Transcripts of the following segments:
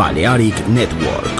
Balearic Network.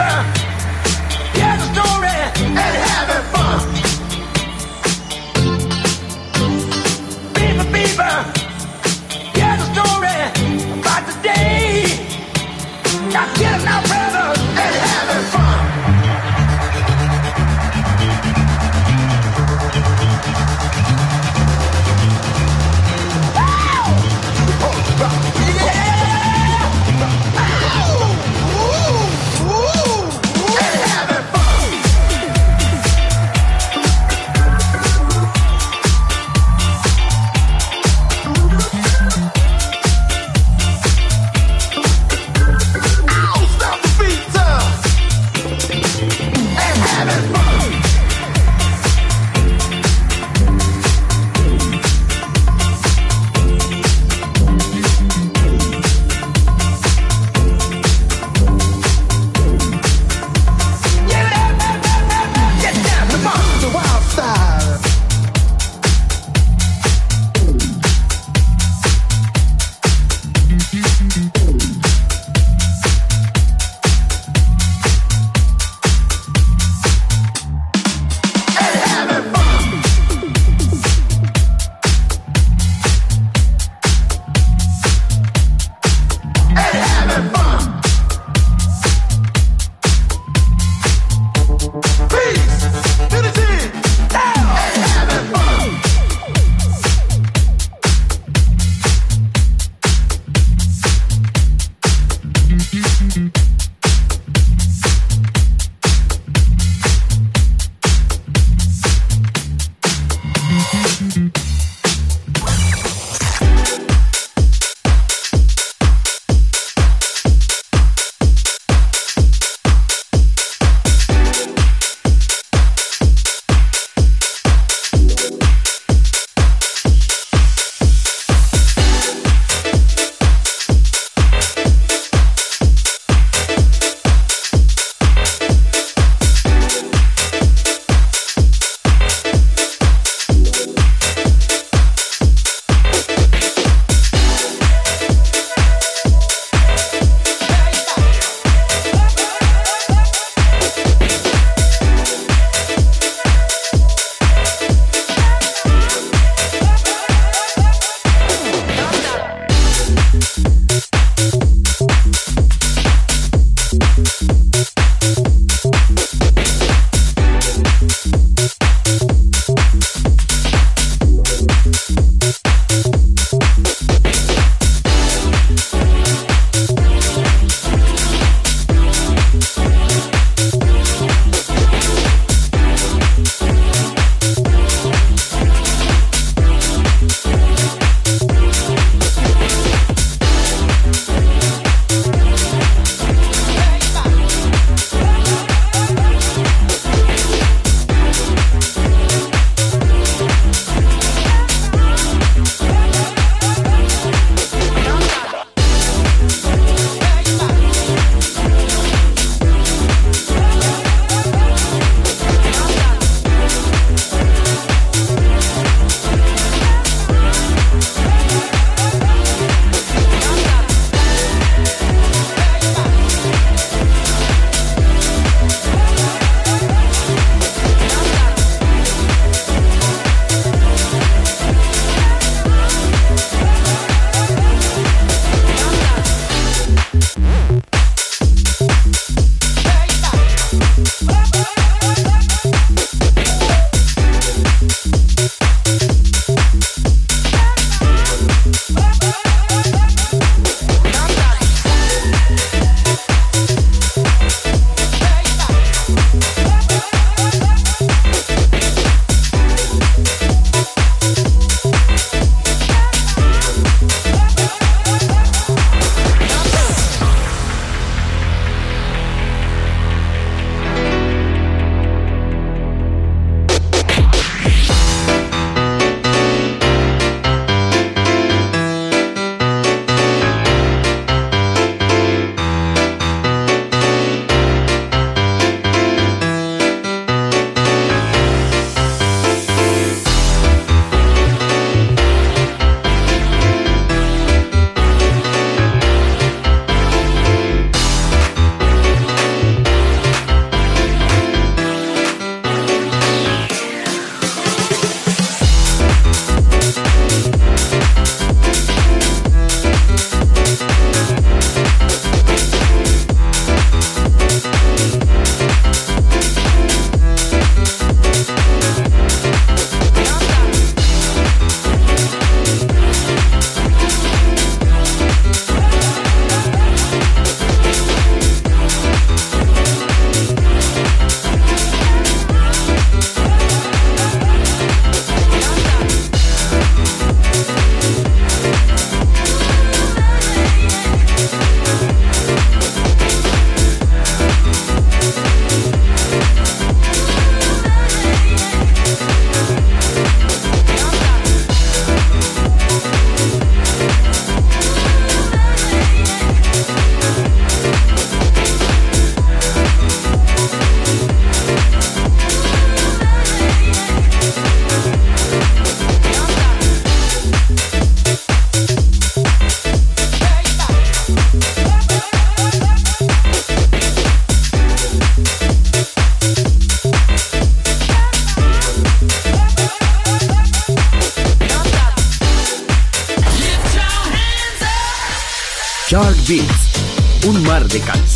Yeah.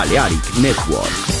Balearic Network.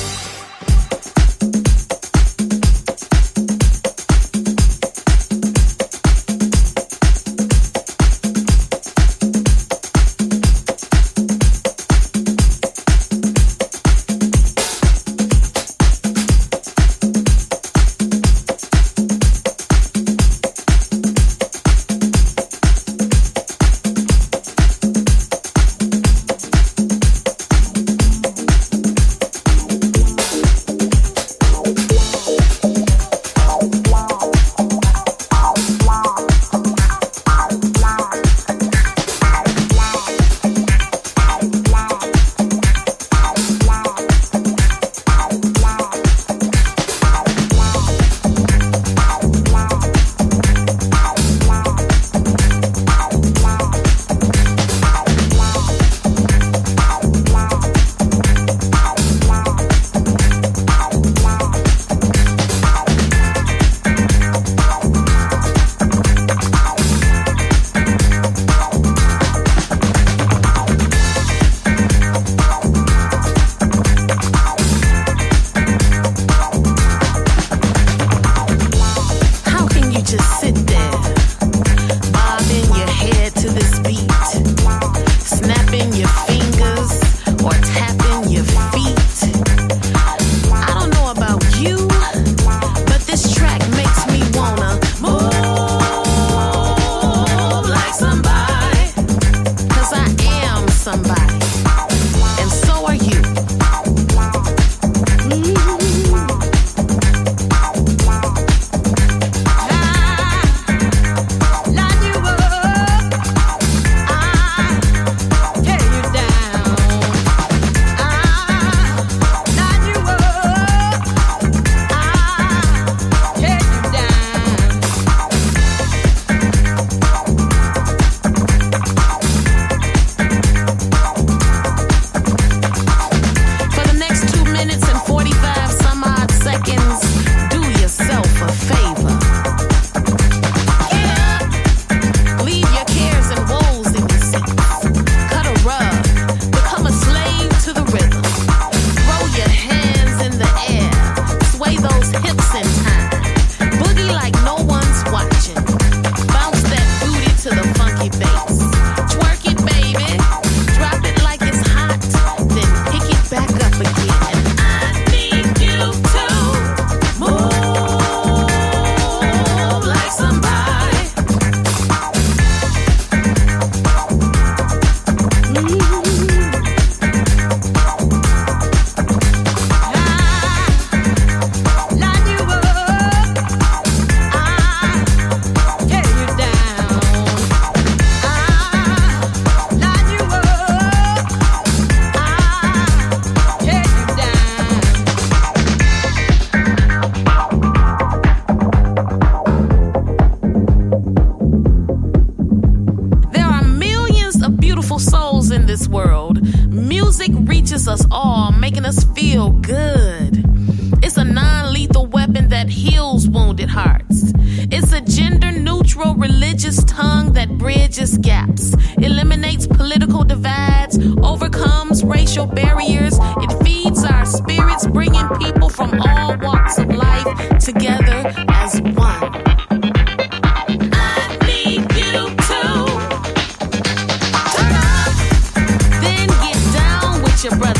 your